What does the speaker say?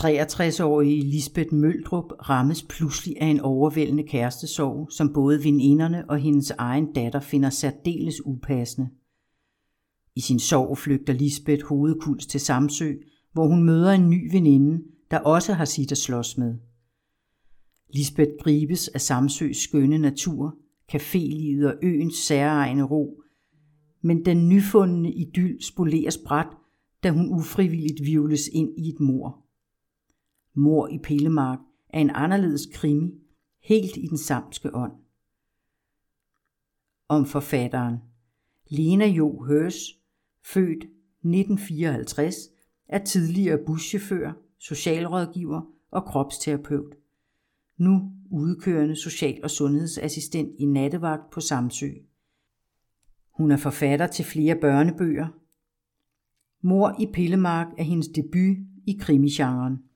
63-årige Lisbeth Møldrup rammes pludselig af en overvældende kærestesorg, som både veninderne og hendes egen datter finder særdeles upassende. I sin sorg flygter Lisbeth hovedkuls til Samsø, hvor hun møder en ny veninde, der også har sit at slås med. Lisbeth gribes af Samsøs skønne natur, kafélivet og øens særegne ro, men den nyfundne idyl spoleres bræt, da hun ufrivilligt vivles ind i et mor. Mor i Pillemark er en anderledes krimi, helt i den samske ånd. Om forfatteren. Lena Jo Høs, født 1954, er tidligere buschauffør, socialrådgiver og kropsterapeut. Nu udkørende social- og sundhedsassistent i nattevagt på Samsø. Hun er forfatter til flere børnebøger. Mor i Pillemark er hendes debut i krimigenren.